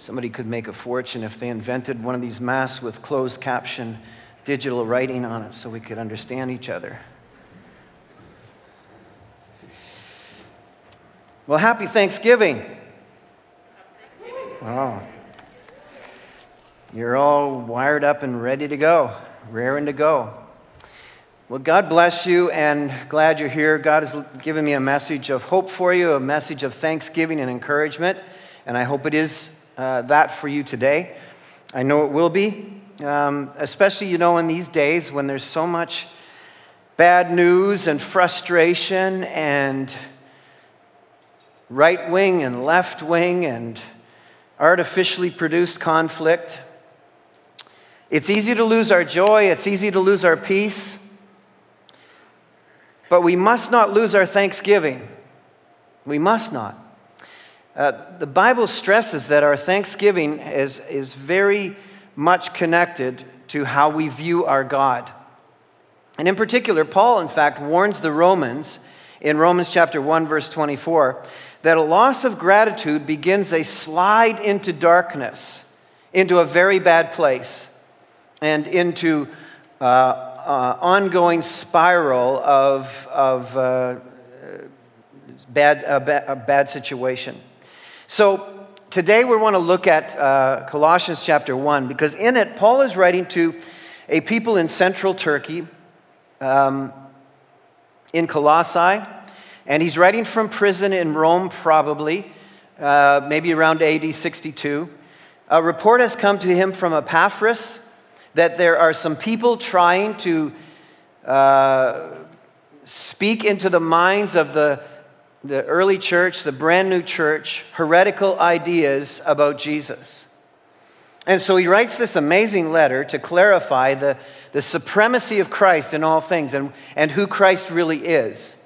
Somebody could make a fortune if they invented one of these masks with closed caption digital writing on it so we could understand each other. Well, happy Thanksgiving. Oh. You're all wired up and ready to go, raring to go. Well, God bless you and glad you're here. God has given me a message of hope for you, a message of thanksgiving and encouragement, and I hope it is uh, that for you today. I know it will be, um, especially, you know, in these days when there's so much bad news and frustration and right wing and left wing and artificially produced conflict. It's easy to lose our joy, it's easy to lose our peace, but we must not lose our thanksgiving. We must not. Uh, the Bible stresses that our thanksgiving is, is very much connected to how we view our God. And in particular, Paul, in fact, warns the Romans in Romans chapter 1, verse 24, that a loss of gratitude begins a slide into darkness, into a very bad place, and into uh, uh, ongoing spiral of, of uh, bad, a, ba- a bad situation. So today we want to look at uh, Colossians chapter 1 because in it, Paul is writing to a people in central Turkey, um, in Colossae. And he's writing from prison in Rome, probably, uh, maybe around AD 62. A report has come to him from Epaphras that there are some people trying to uh, speak into the minds of the, the early church, the brand new church, heretical ideas about Jesus. And so he writes this amazing letter to clarify the, the supremacy of Christ in all things and, and who Christ really is.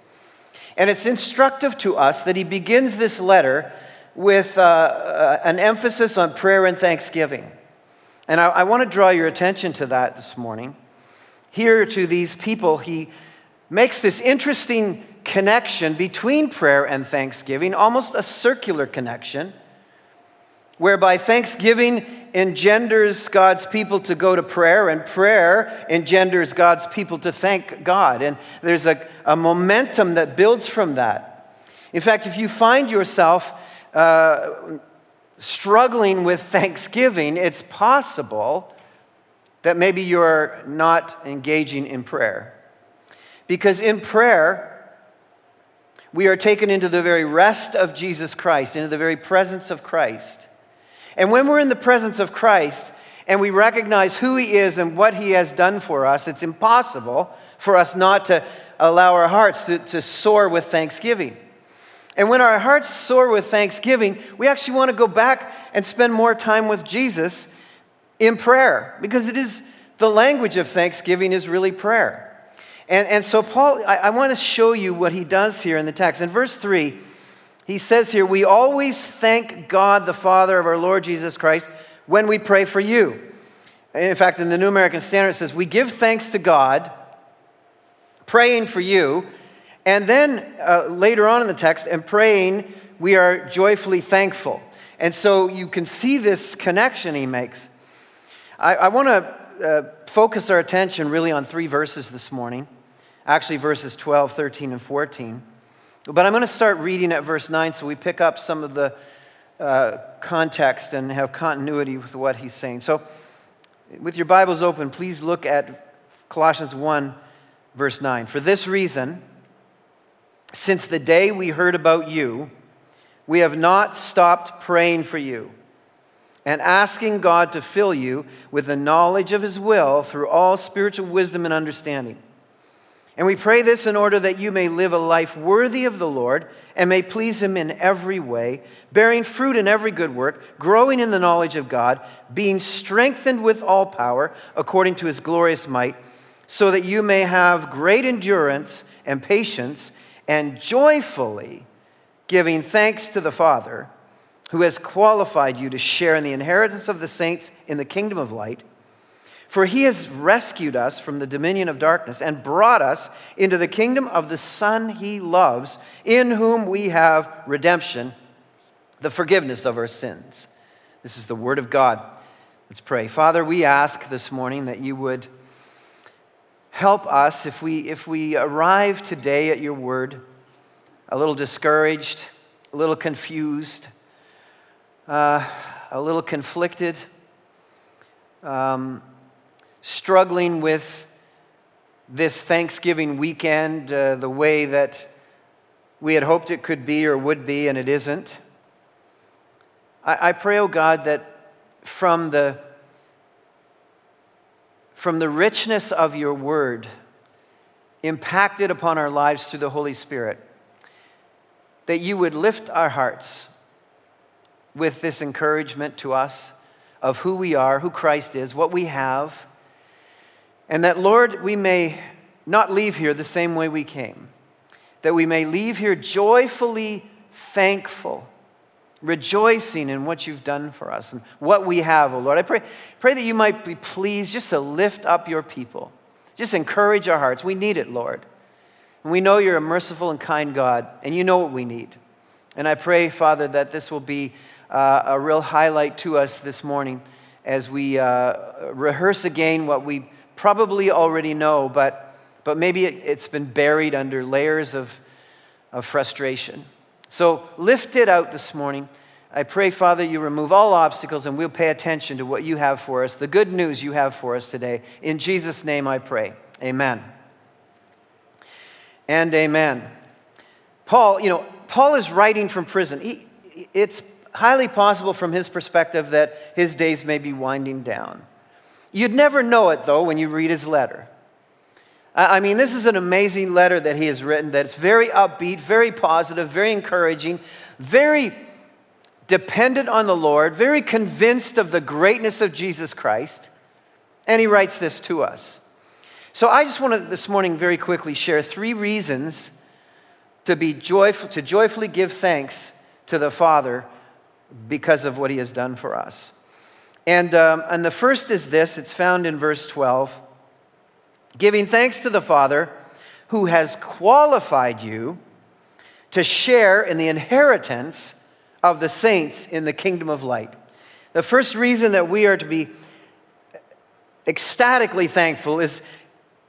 And it's instructive to us that he begins this letter with uh, uh, an emphasis on prayer and thanksgiving. And I, I want to draw your attention to that this morning. Here, to these people, he makes this interesting connection between prayer and thanksgiving, almost a circular connection, whereby thanksgiving engenders God's people to go to prayer, and prayer engenders God's people to thank God. And there's a, a momentum that builds from that. In fact, if you find yourself uh, struggling with thanksgiving, it's possible that maybe you're not engaging in prayer. Because in prayer, we are taken into the very rest of Jesus Christ, into the very presence of Christ. And when we're in the presence of Christ and we recognize who He is and what He has done for us, it's impossible for us not to allow our hearts to, to soar with thanksgiving. And when our hearts soar with thanksgiving, we actually want to go back and spend more time with Jesus in prayer because it is the language of thanksgiving is really prayer. And, and so, Paul, I, I want to show you what he does here in the text. In verse 3, he says here, We always thank God the Father of our Lord Jesus Christ when we pray for you. In fact, in the New American Standard, it says, We give thanks to God, praying for you. And then uh, later on in the text, and praying, we are joyfully thankful. And so you can see this connection he makes. I, I want to uh, focus our attention really on three verses this morning, actually, verses 12, 13, and 14. But I'm going to start reading at verse 9 so we pick up some of the uh, context and have continuity with what he's saying. So, with your Bibles open, please look at Colossians 1, verse 9. For this reason, since the day we heard about you, we have not stopped praying for you and asking God to fill you with the knowledge of his will through all spiritual wisdom and understanding. And we pray this in order that you may live a life worthy of the Lord and may please Him in every way, bearing fruit in every good work, growing in the knowledge of God, being strengthened with all power according to His glorious might, so that you may have great endurance and patience, and joyfully giving thanks to the Father who has qualified you to share in the inheritance of the saints in the kingdom of light. For he has rescued us from the dominion of darkness and brought us into the kingdom of the Son he loves, in whom we have redemption, the forgiveness of our sins. This is the Word of God. Let's pray. Father, we ask this morning that you would help us if we, if we arrive today at your Word a little discouraged, a little confused, uh, a little conflicted, um, struggling with this Thanksgiving weekend uh, the way that we had hoped it could be or would be, and it isn't. I, I pray, oh God, that from the, from the richness of your word impacted upon our lives through the Holy Spirit, that you would lift our hearts with this encouragement to us of who we are, who Christ is, what we have, and that, Lord, we may not leave here the same way we came, that we may leave here joyfully thankful rejoicing in what you've done for us and what we have, oh Lord. I pray, pray that you might be pleased just to lift up your people. Just encourage our hearts. We need it, Lord. And we know you're a merciful and kind God, and you know what we need. And I pray, Father, that this will be uh, a real highlight to us this morning as we uh, rehearse again what we probably already know, but, but maybe it, it's been buried under layers of, of frustration. So lift it out this morning. I pray, Father, you remove all obstacles and we'll pay attention to what you have for us, the good news you have for us today. In Jesus' name I pray. Amen. And amen. Paul, you know, Paul is writing from prison. He, it's highly possible from his perspective that his days may be winding down. You'd never know it, though, when you read his letter. I mean, this is an amazing letter that he has written that's very upbeat, very positive, very encouraging, very dependent on the Lord, very convinced of the greatness of Jesus Christ. And he writes this to us. So I just want to this morning very quickly share three reasons to be joyful, to joyfully give thanks to the Father because of what he has done for us. And, um, and the first is this it's found in verse 12 giving thanks to the Father who has qualified you to share in the inheritance of the saints in the kingdom of light. The first reason that we are to be ecstatically thankful is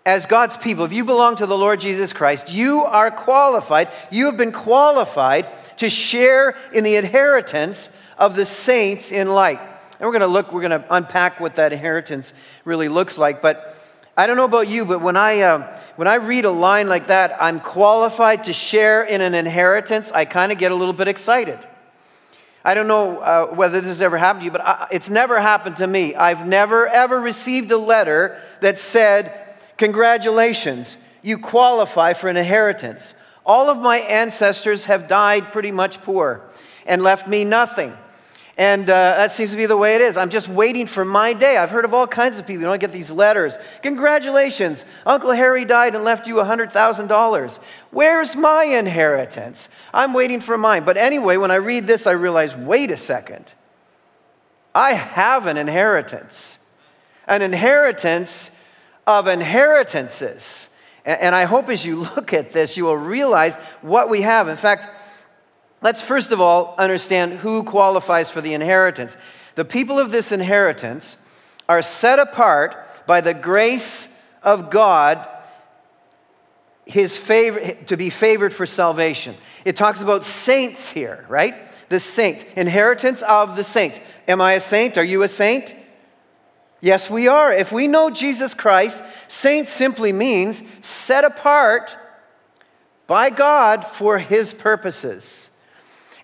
as God's people, if you belong to the Lord Jesus Christ, you are qualified, you have been qualified to share in the inheritance of the saints in light. And we're going to look, we're going to unpack what that inheritance really looks like. But I don't know about you, but when I, uh, when I read a line like that, I'm qualified to share in an inheritance, I kind of get a little bit excited. I don't know uh, whether this has ever happened to you, but I, it's never happened to me. I've never, ever received a letter that said, Congratulations, you qualify for an inheritance. All of my ancestors have died pretty much poor and left me nothing. And uh, that seems to be the way it is. I'm just waiting for my day. I've heard of all kinds of people. You don't get these letters. Congratulations, Uncle Harry died and left you $100,000. Where's my inheritance? I'm waiting for mine. But anyway, when I read this, I realize wait a second. I have an inheritance, an inheritance of inheritances. And I hope as you look at this, you will realize what we have. In fact, Let's first of all understand who qualifies for the inheritance. The people of this inheritance are set apart by the grace of God his favor, to be favored for salvation. It talks about saints here, right? The saints, inheritance of the saints. Am I a saint? Are you a saint? Yes, we are. If we know Jesus Christ, saint simply means set apart by God for his purposes.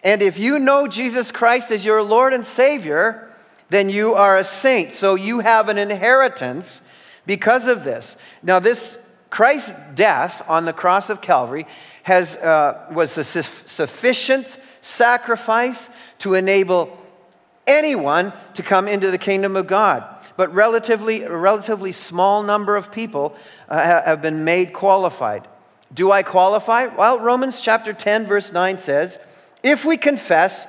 And if you know Jesus Christ as your Lord and Savior, then you are a saint. So you have an inheritance because of this. Now, this Christ's death on the cross of Calvary has, uh, was a su- sufficient sacrifice to enable anyone to come into the kingdom of God. But relatively, a relatively small number of people uh, have been made qualified. Do I qualify? Well, Romans chapter 10, verse 9 says, if we confess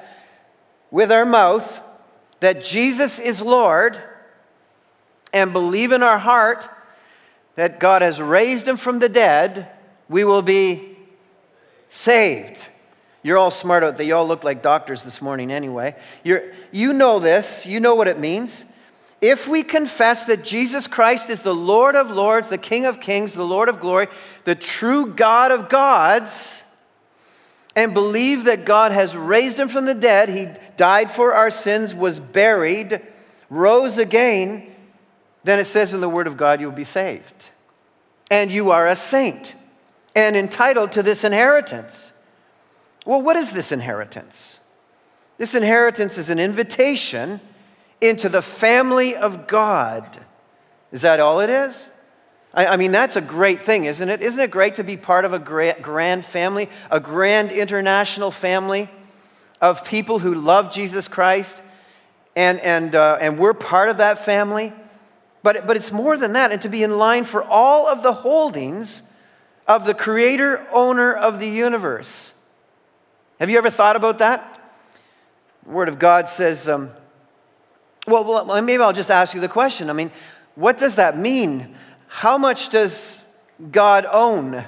with our mouth that Jesus is Lord and believe in our heart that God has raised him from the dead, we will be saved. You're all smart out there. You all look like doctors this morning anyway. You're, you know this. You know what it means. If we confess that Jesus Christ is the Lord of lords, the King of kings, the Lord of glory, the true God of gods, and believe that God has raised him from the dead, he died for our sins, was buried, rose again, then it says in the Word of God, you'll be saved. And you are a saint and entitled to this inheritance. Well, what is this inheritance? This inheritance is an invitation into the family of God. Is that all it is? I, I, mean, that's a great thing, isn't it? Isn't it great to be part of a grand, grand family, a grand international family of people who love Jesus Christ? And, and, uh, and we're part of that family. But, but it's more than that, and to be in line for all of the holdings of the creator owner of the universe. Have you ever thought about that? The Word of God says, um, well, maybe I'll just ask you the question. I mean, what does that mean? How much does God own?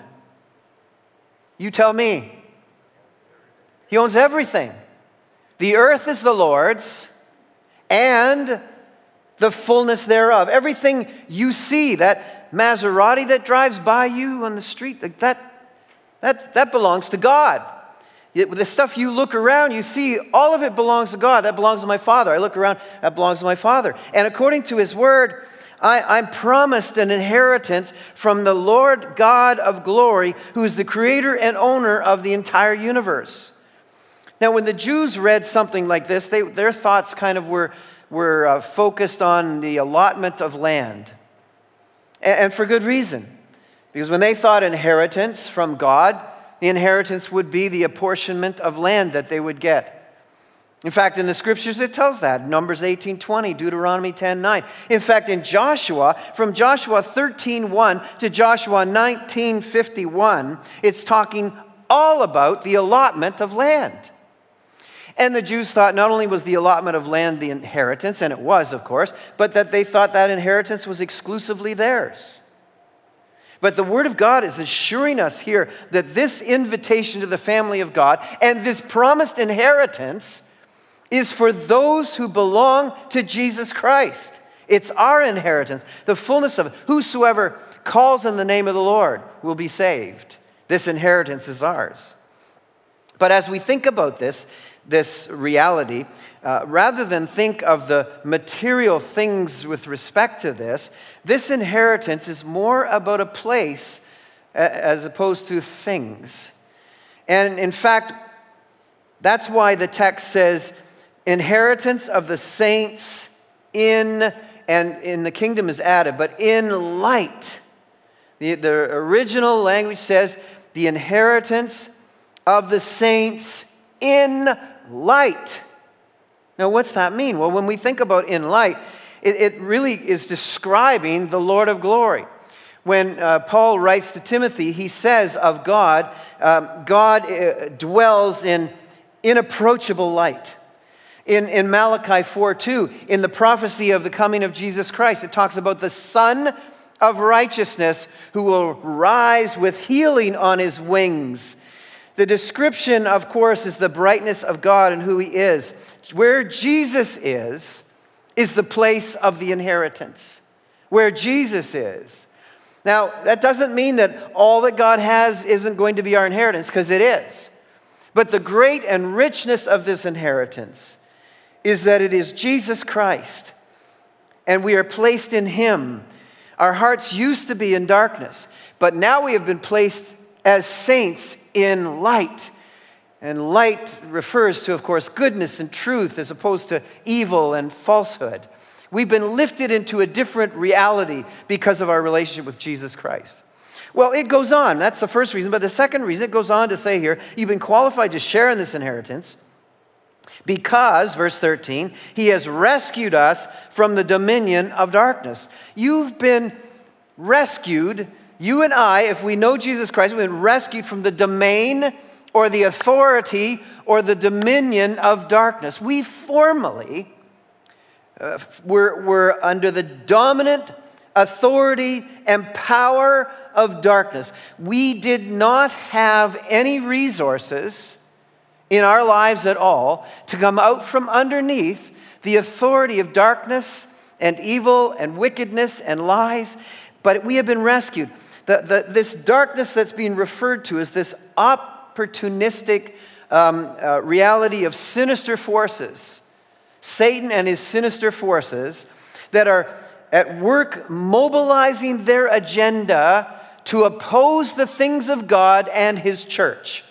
You tell me. He owns everything. The earth is the Lord's and the fullness thereof. Everything you see, that Maserati that drives by you on the street, that, that, that belongs to God. The stuff you look around, you see, all of it belongs to God. That belongs to my Father. I look around, that belongs to my Father. And according to His Word, I, am promised an inheritance from the Lord God of glory, who is the creator and owner of the entire universe. Now, when the Jews read something like this, they, their thoughts kind of were, were uh, focused on the allotment of land. And, and for good reason. Because when they thought inheritance from God, the inheritance would be the apportionment of land that they would get. In fact, in the scriptures it tells that. Numbers 18:20, Deuteronomy 10:9. In fact, in Joshua, from Joshua 13:1 to Joshua 19:51, it's talking all about the allotment of land. And the Jews thought not only was the allotment of land the inheritance, and it was, of course, but that they thought that inheritance was exclusively theirs. But the Word of God is assuring us here that this invitation to the family of God and this promised inheritance is for those who belong to Jesus Christ. It's our inheritance, the fullness of it. Whosoever calls on the name of the Lord will be saved. This inheritance is ours. But as we think about this, this reality, uh, rather than think of the material things with respect to this, this inheritance is more about a place as opposed to things. And in fact, that's why the text says, inheritance of the saints in, and in the kingdom is added, but in light. The, the original language says, the inheritance of the saints in light. Now, what's that mean? Well, when we think about in light, it, it really is describing the Lord of glory. When uh, Paul writes to Timothy, he says of God, um, God uh, dwells in inapproachable light. In, in Malachi 4 2, in the prophecy of the coming of Jesus Christ, it talks about the Son of righteousness who will rise with healing on his wings. The description, of course, is the brightness of God and who he is. Where Jesus is, is the place of the inheritance. Where Jesus is. Now, that doesn't mean that all that God has isn't going to be our inheritance, because it is. But the great and richness of this inheritance is that it is Jesus Christ, and we are placed in Him. Our hearts used to be in darkness, but now we have been placed as saints in light. And light refers to, of course, goodness and truth as opposed to evil and falsehood. We've been lifted into a different reality because of our relationship with Jesus Christ. Well, it goes on. That's the first reason. But the second reason, it goes on to say here, you've been qualified to share in this inheritance because, verse 13, he has rescued us from the dominion of darkness. You've been rescued, you and I, if we know Jesus Christ, we've been rescued from the domain or the authority or the dominion of darkness. We formally uh, were, were under the dominant authority and power of darkness. We did not have any resources in our lives at all to come out from underneath the authority of darkness and evil and wickedness and lies, but we have been rescued. The, the, this darkness that's being referred to is this opportunistic um, uh, reality of sinister forces, Satan and his sinister forces that are at work mobilizing their agenda to oppose the things of God and his church.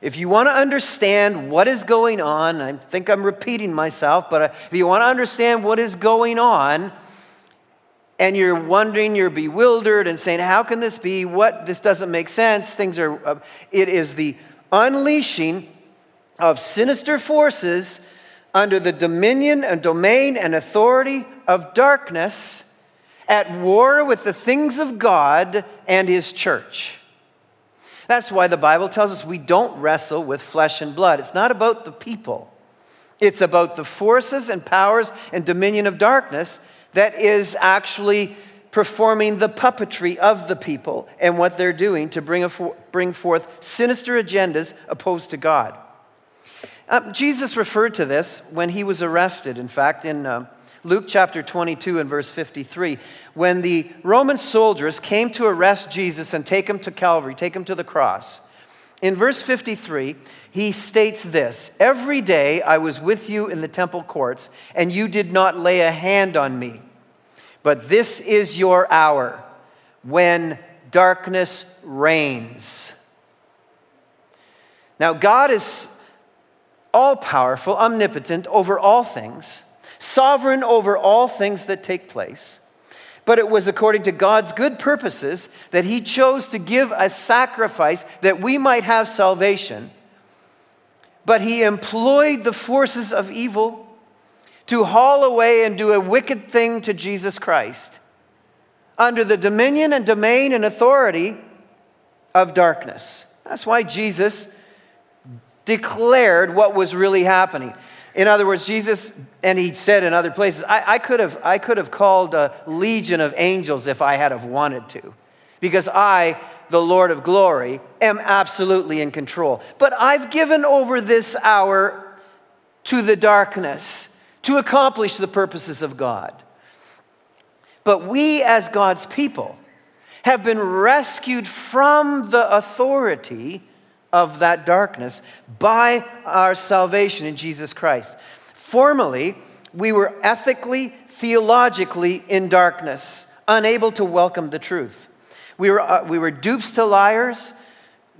If you want to understand what is going on, I think I'm repeating myself, but if you want to understand what is going on, and you're wondering, you're bewildered and saying, How can this be? What? This doesn't make sense. Things are, uh, it is the unleashing of sinister forces under the dominion and domain and authority of darkness at war with the things of God and His church. That's why the Bible tells us we don't wrestle with flesh and blood. It's not about the people, it's about the forces and powers and dominion of darkness that is actually performing the puppetry of the people and what they're doing to bring, bring forth sinister agendas opposed to God. Uh, Jesus referred to this when he was arrested, in fact, in uh, Luke chapter 22 and verse 53. When the Roman soldiers came to arrest Jesus and take him to Calvary, take him to the cross, in verse 53, he states this Every day I was with you in the temple courts, and you did not lay a hand on me. But this is your hour when darkness reigns. Now, God is all powerful, omnipotent over all things, sovereign over all things that take place. But it was according to God's good purposes that He chose to give a sacrifice that we might have salvation. But He employed the forces of evil to haul away and do a wicked thing to Jesus Christ under the dominion and domain and authority of darkness. That's why Jesus declared what was really happening. In other words, Jesus, and he said in other places, I, I, could, have, I could have called a legion of angels if I had have wanted to, because I, the Lord of glory, am absolutely in control. But I've given over this hour to the darkness to accomplish the purposes of God. But we, as God's people, have been rescued from the authority of that darkness by our salvation in Jesus Christ. Formerly, we were ethically, theologically in darkness, unable to welcome the truth. We were, uh, we were dupes to liars,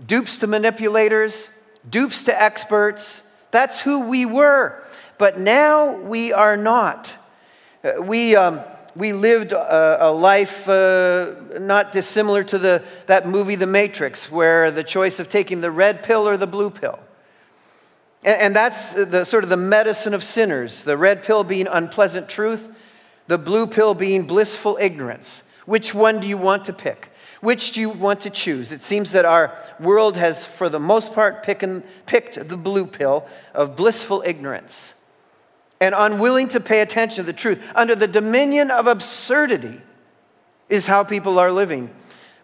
dupes to manipulators, dupes to experts. That's who we were. But now we are not. Uh, we, um, we lived a, a life uh, not dissimilar to the, that movie, The Matrix, where the choice of taking the red pill or the blue pill. And, and that's the sort of the medicine of sinners the red pill being unpleasant truth, the blue pill being blissful ignorance. Which one do you want to pick? Which do you want to choose? It seems that our world has, for the most part, pickin, picked the blue pill of blissful ignorance and unwilling to pay attention to the truth, under the dominion of absurdity, is how people are living.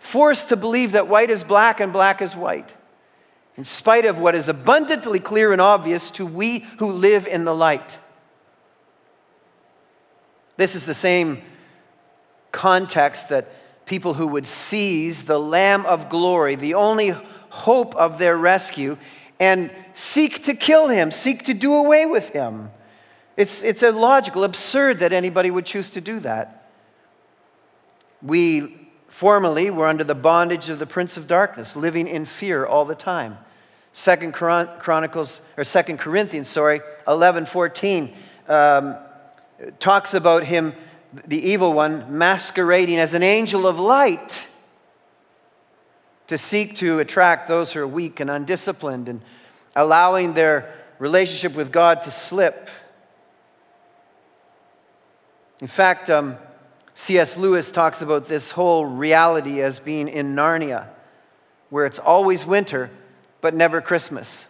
Forced to believe that white is black and black is white, in spite of what is abundantly clear and obvious to we who live in the light. This is the same context that people who would seize the Lamb of glory, the only hope of their rescue, and seek to kill him, seek to do away with him. It's, it's illogical, absurd that anybody would choose to do that. We formerly were under the bondage of the prince of darkness, living in fear all the time. Second Chronicles, or Second Corinthians, sorry, 11, 14, um, talks about him, the evil one, masquerading as an angel of light to seek to attract those who are weak and undisciplined and allowing their relationship with God to slip. In fact, um, C.S. Lewis talks about this whole reality as being in Narnia, where it's always winter, but never Christmas.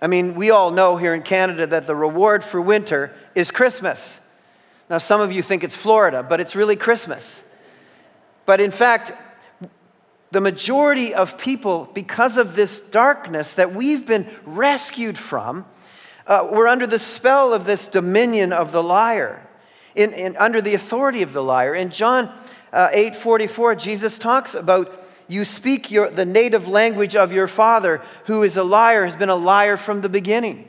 I mean, we all know here in Canada that the reward for winter is Christmas. Now, some of you think it's Florida, but it's really Christmas. But in fact, the majority of people, because of this darkness that we've been rescued from, uh, we're under the spell of this dominion of the liar, in, in under the authority of the liar. In John uh, 8 44, Jesus talks about you speak your, the native language of your father, who is a liar, has been a liar from the beginning.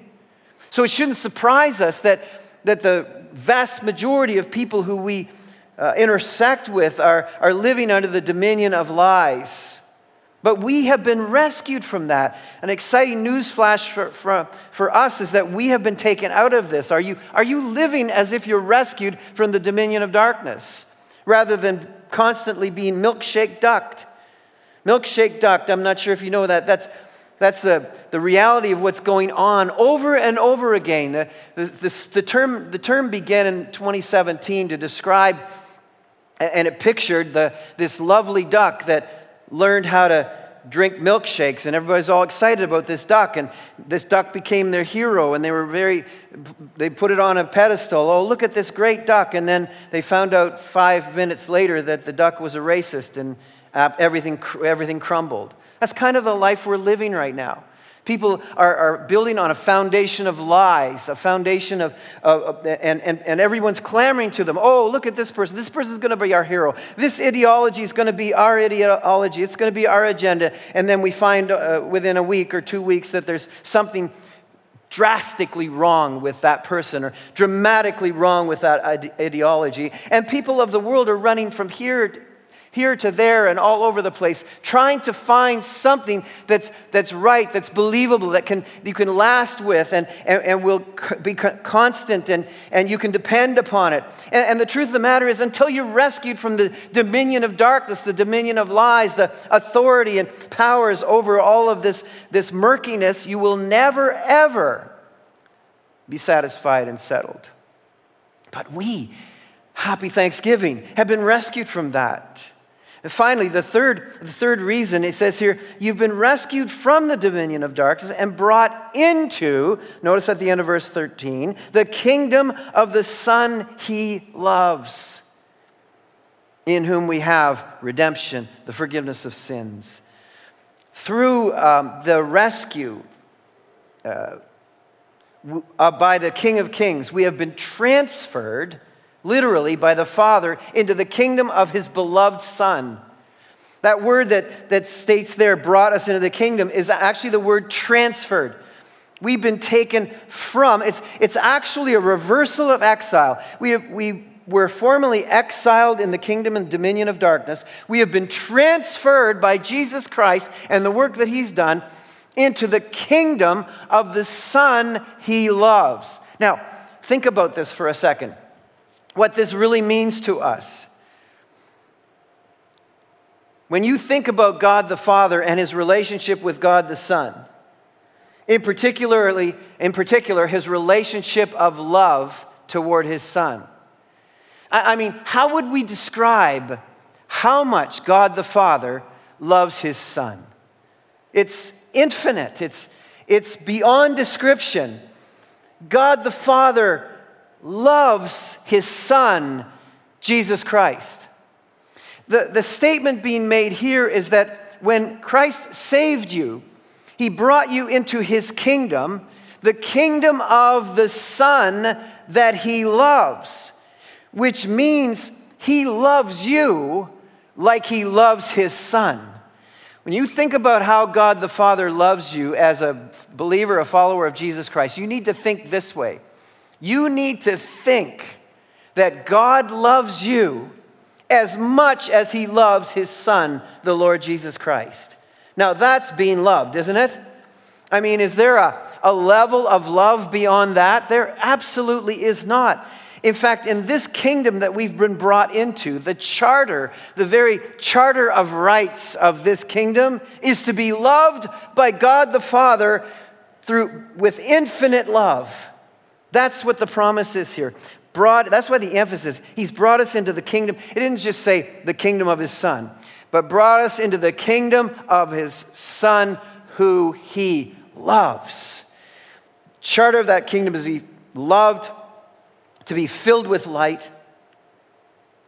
So it shouldn't surprise us that, that the vast majority of people who we uh, intersect with are, are living under the dominion of lies. But we have been rescued from that. An exciting news flash for, for, for us is that we have been taken out of this. Are you, are you living as if you're rescued from the dominion of darkness rather than constantly being milkshake ducked? Milkshake ducked, I'm not sure if you know that. That's, that's the, the reality of what's going on over and over again. The, the, the, the, term, the term began in 2017 to describe and it pictured the, this lovely duck that learned how to drink milkshakes, and everybody's all excited about this duck. And this duck became their hero, and they were very, they put it on a pedestal. Oh, look at this great duck. And then they found out five minutes later that the duck was a racist and everything, everything crumbled. That's kind of the life we're living right now. People are, are building on a foundation of lies, a foundation of, of, and, and, and everyone's clamoring to them. Oh, look at this person. This person is going to be our hero. This ideology is going to be our ideology. It's going to be our agenda. And then we find uh, within a week or two weeks that there's something drastically wrong with that person or dramatically wrong with that ideology. And people of the world are running from here here to there and all over the place, trying to find something that's, that's right, that's believable, that can, you can last with and, and, and will be constant and, and you can depend upon it. And, and the truth of the matter is, until you're rescued from the dominion of darkness, the dominion of lies, the authority and powers over all of this, this murkiness, you will never, ever be satisfied and settled. But we, happy Thanksgiving, have been rescued from that. And finally, the third, the third reason, it says here, you've been rescued from the dominion of darkness and brought into, notice at the end of verse 13, the kingdom of the Son he loves, in whom we have redemption, the forgiveness of sins. Through um, the rescue uh, uh, by the King of Kings, we have been transferred literally by the Father, into the kingdom of his beloved Son. That word that, that states there, brought us into the kingdom, is actually the word transferred. We've been taken from, it's, it's actually a reversal of exile. We, have, we were formerly exiled in the kingdom and dominion of darkness. We have been transferred by Jesus Christ and the work that he's done into the kingdom of the Son he loves. Now, think about this for a second what this really means to us. When you think about God the Father and his relationship with God the Son, in particularly in particular his relationship of love toward his son. I, I mean, how would we describe how much God the Father loves his son? It's infinite. It's it's beyond description. God the Father loves his son, Jesus Christ. The, the statement being made here is that when Christ saved you, he brought you into his kingdom, the kingdom of the Son that he loves, which means he loves you like he loves his Son. When you think about how God the Father loves you as a believer, a follower of Jesus Christ, you need to think this way you need to think that God loves you as much as he loves his son, the Lord Jesus Christ. Now, that's being loved, isn't it? I mean, is there a, a level of love beyond that? There absolutely is not. In fact, in this kingdom that we've been brought into, the charter, the very charter of rights of this kingdom is to be loved by God the Father through with infinite love. That's what the promise is here. Brought, that's why the emphasis, he's brought us into the kingdom. It didn't just say the kingdom of his son, but brought us into the kingdom of his son who he loves. Charter of that kingdom is he loved to be filled with light.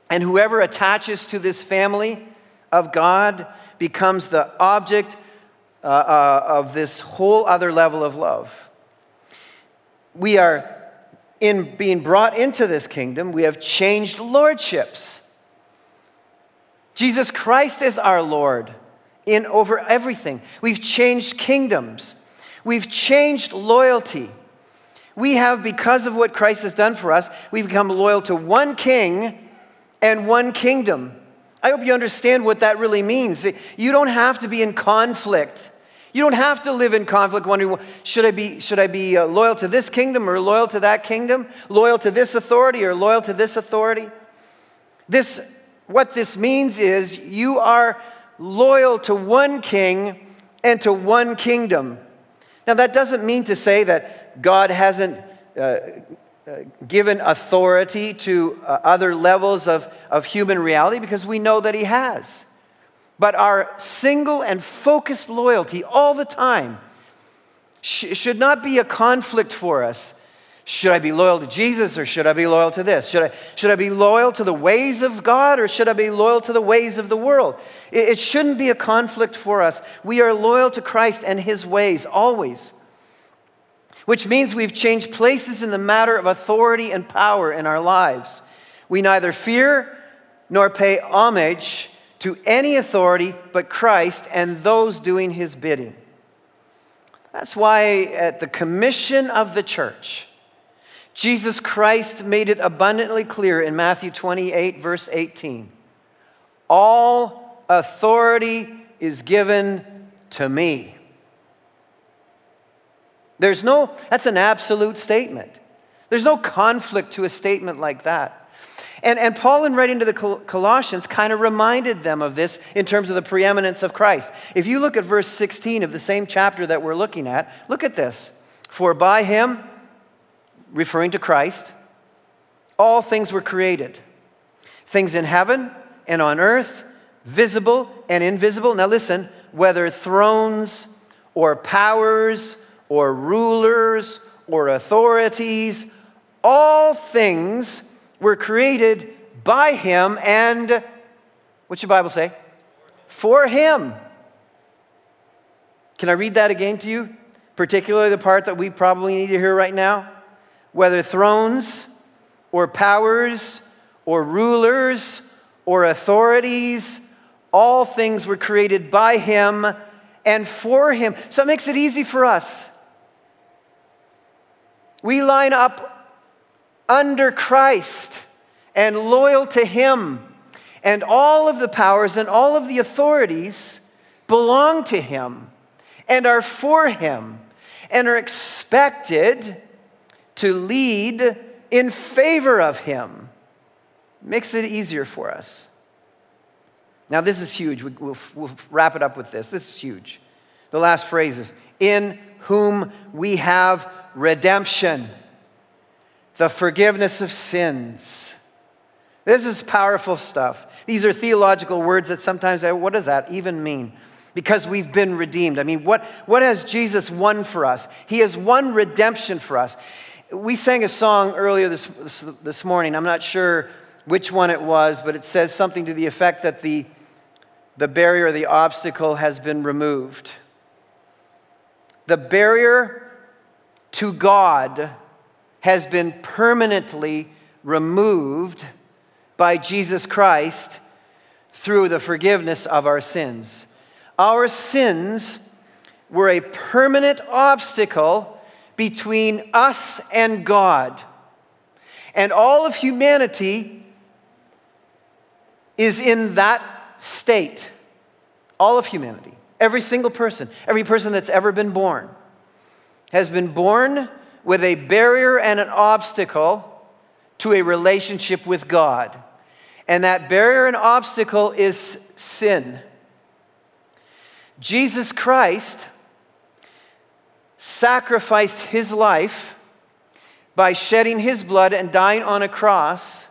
And whoever attaches to this family of God becomes the object uh, uh, of this whole other level of love. We are in being brought into this kingdom, we have changed lordships. Jesus Christ is our Lord in over everything. We've changed kingdoms. We've changed loyalty. We have, because of what Christ has done for us, we've become loyal to one king and one kingdom. I hope you understand what that really means. You don't have to be in conflict. You don't have to live in conflict wondering, should I be, should I be uh, loyal to this kingdom or loyal to that kingdom? Loyal to this authority or loyal to this authority? This, what this means is you are loyal to one king and to one kingdom. Now, that doesn't mean to say that God hasn't uh, uh, given authority to uh, other levels of, of human reality because we know that He has. But our single and focused loyalty all the time sh- should not be a conflict for us. Should I be loyal to Jesus or should I be loyal to this? Should I, should I be loyal to the ways of God or should I be loyal to the ways of the world? It, it shouldn't be a conflict for us. We are loyal to Christ and his ways always, which means we've changed places in the matter of authority and power in our lives. We neither fear nor pay homage to any authority but Christ and those doing his bidding. That's why, at the commission of the church, Jesus Christ made it abundantly clear in Matthew 28, verse 18 All authority is given to me. There's no, that's an absolute statement. There's no conflict to a statement like that. And, and Paul, in writing to the Colossians, kind of reminded them of this in terms of the preeminence of Christ. If you look at verse 16 of the same chapter that we're looking at, look at this. For by him, referring to Christ, all things were created things in heaven and on earth, visible and invisible. Now, listen whether thrones or powers or rulers or authorities, all things were created by him and, what's your Bible say? For him. Can I read that again to you? Particularly the part that we probably need to hear right now whether thrones or powers or rulers or authorities, all things were created by him and for him. So it makes it easy for us. We line up under Christ and loyal to him. And all of the powers and all of the authorities belong to him and are for him and are expected to lead in favor of Him. Makes it easier for us. Now, this is huge. We'll, we'll wrap it up with this. This is huge. The last phrase is In whom we have redemption, the forgiveness of sins. This is powerful stuff. These are theological words that sometimes, I, what does that even mean? Because we've been redeemed. I mean, what, what has Jesus won for us? He has won redemption for us we sang a song earlier this, this morning. I'm not sure which one it was, but it says something to the effect that the, the barrier, the obstacle has been removed. The barrier to God has been permanently removed by Jesus Christ through the forgiveness of our sins. Our sins were a permanent obstacle between us and God. And all of humanity is in that state. All of humanity. Every single person, every person that's ever been born, has been born with a barrier and an obstacle to a relationship with God. And that barrier and obstacle is sin. Jesus Christ sacrificed his life by shedding his blood and dying on a cross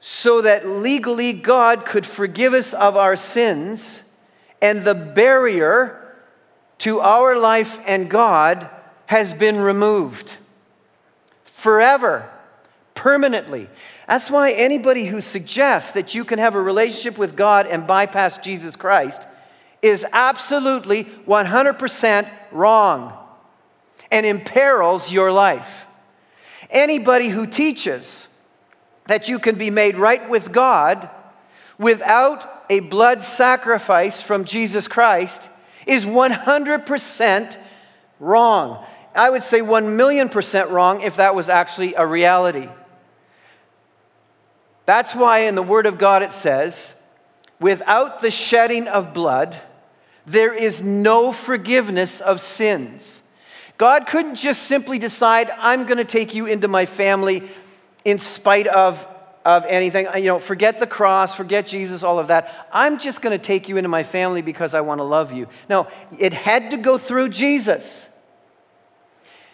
so that legally God could forgive us of our sins and the barrier to our life and God has been removed forever, permanently. That's why anybody who suggests that you can have a relationship with God and bypass Jesus Christ is absolutely 100% wrong and imperils your life. Anybody who teaches that you can be made right with God without a blood sacrifice from Jesus Christ is 100% wrong. I would say 1 million percent wrong if that was actually a reality. That's why in the Word of God it says, without the shedding of blood, there is no forgiveness of sins. God couldn't just simply decide, I'm going to take you into my family in spite of, of anything. You know, forget the cross, forget Jesus, all of that. I'm just going to take you into my family because I want to love you. No, it had to go through Jesus.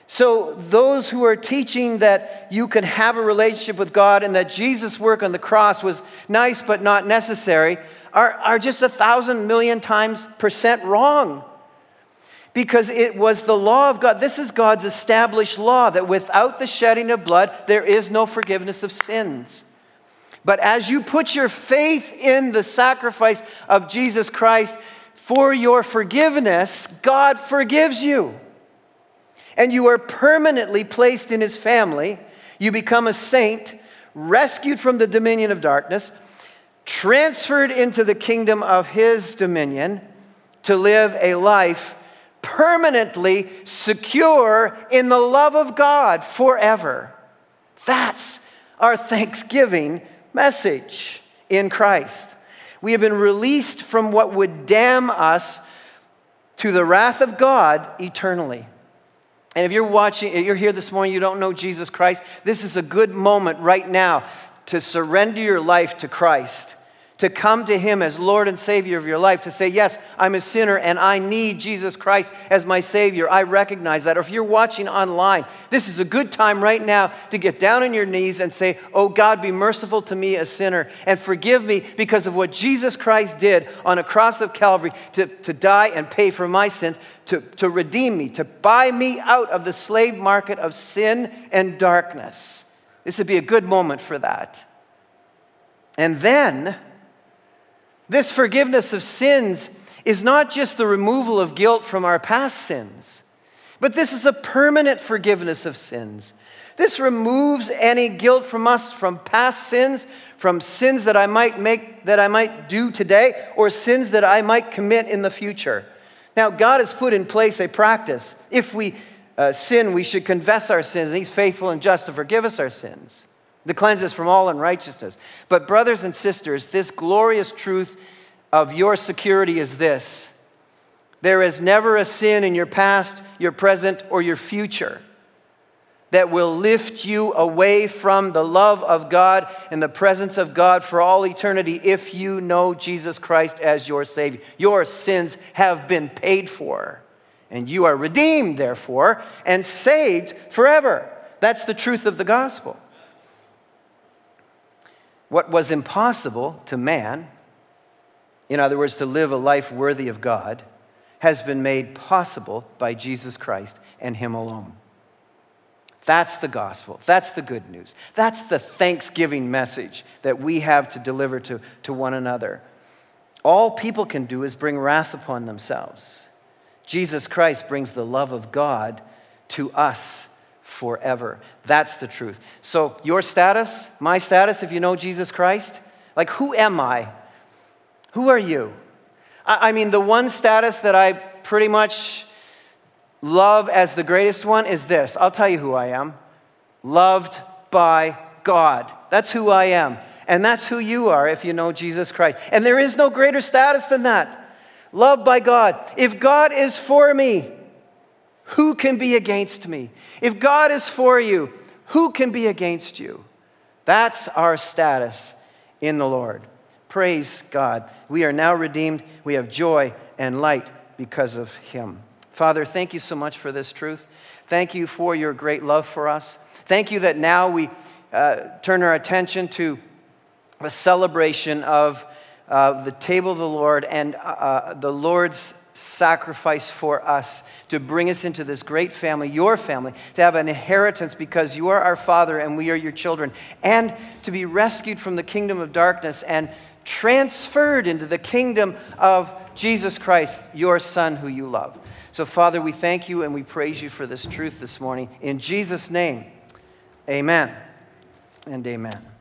So, those who are teaching that you can have a relationship with God and that Jesus' work on the cross was nice but not necessary are, are just a thousand million times percent wrong because it was the law of God. This is God's established law that without the shedding of blood, there is no forgiveness of sins. But as you put your faith in the sacrifice of Jesus Christ for your forgiveness, God forgives you. And you are permanently placed in his family. You become a saint, rescued from the dominion of darkness, transferred into the kingdom of his dominion to live a life permanently secure in the love of God forever. That's our thanksgiving message in Christ. We have been released from what would damn us to the wrath of God eternally. And if you're watching, if you're here this morning, you don't know Jesus Christ, this is a good moment right now to surrender your life to Christ to come to Him as Lord and Savior of your life, to say, Yes, I'm a sinner and I need Jesus Christ as my Savior. I recognize that. Or if you're watching online, this is a good time right now to get down on your knees and say, Oh God, be merciful to me, a sinner, and forgive me because of what Jesus Christ did on a cross of Calvary to, to die and pay for my sins, to, to redeem me, to buy me out of the slave market of sin and darkness. This would be a good moment for that. And then, this forgiveness of sins is not just the removal of guilt from our past sins, but this is a permanent forgiveness of sins. This removes any guilt from us from past sins, from sins that I might make that I might do today or sins that I might commit in the future. Now, God has put in place a practice. If we uh, sin, we should confess our sins, and He's faithful and just to forgive us our sins to cleanse us from all unrighteousness. But, brothers and sisters, this glorious truth of your security is this there is never a sin in your past, your present, or your future that will lift you away from the love of God and the presence of God for all eternity if you know Jesus Christ as your Savior. Your sins have been paid for, and you are redeemed, therefore, and saved forever. That's the truth of the gospel. What was impossible to man, in other words, to live a life worthy of God, has been made possible by Jesus Christ and Him alone. That's the gospel. That's the good news. That's the thanksgiving message that we have to deliver to, to one another. All people can do is bring wrath upon themselves. Jesus Christ brings the love of God to us forever. That's the truth. So, your status, my status, if you know Jesus Christ, like, who am I? Who are you? I, I mean, the one status that I pretty much love as the greatest one is this I'll tell you who I am loved by God. That's who I am. And that's who you are if you know Jesus Christ. And there is no greater status than that. Loved by God. If God is for me, who can be against me? If God is for you, who can be against you? That's our status in the Lord. Praise God. We are now redeemed. We have joy and light because of Him. Father, thank you so much for this truth. Thank you for your great love for us. Thank you that now we uh, turn our attention to the celebration of uh, the table of the Lord and uh, uh the Lord's sacrifice for us to bring us into this great family, your family, to have an inheritance because you are our Father and we are your children, and to be rescued from the kingdom of darkness and transferred into the kingdom of Jesus Christ, your Son, who you love. So, Father, we thank you and we praise you for this truth this morning. In Jesus' name, amen and amen.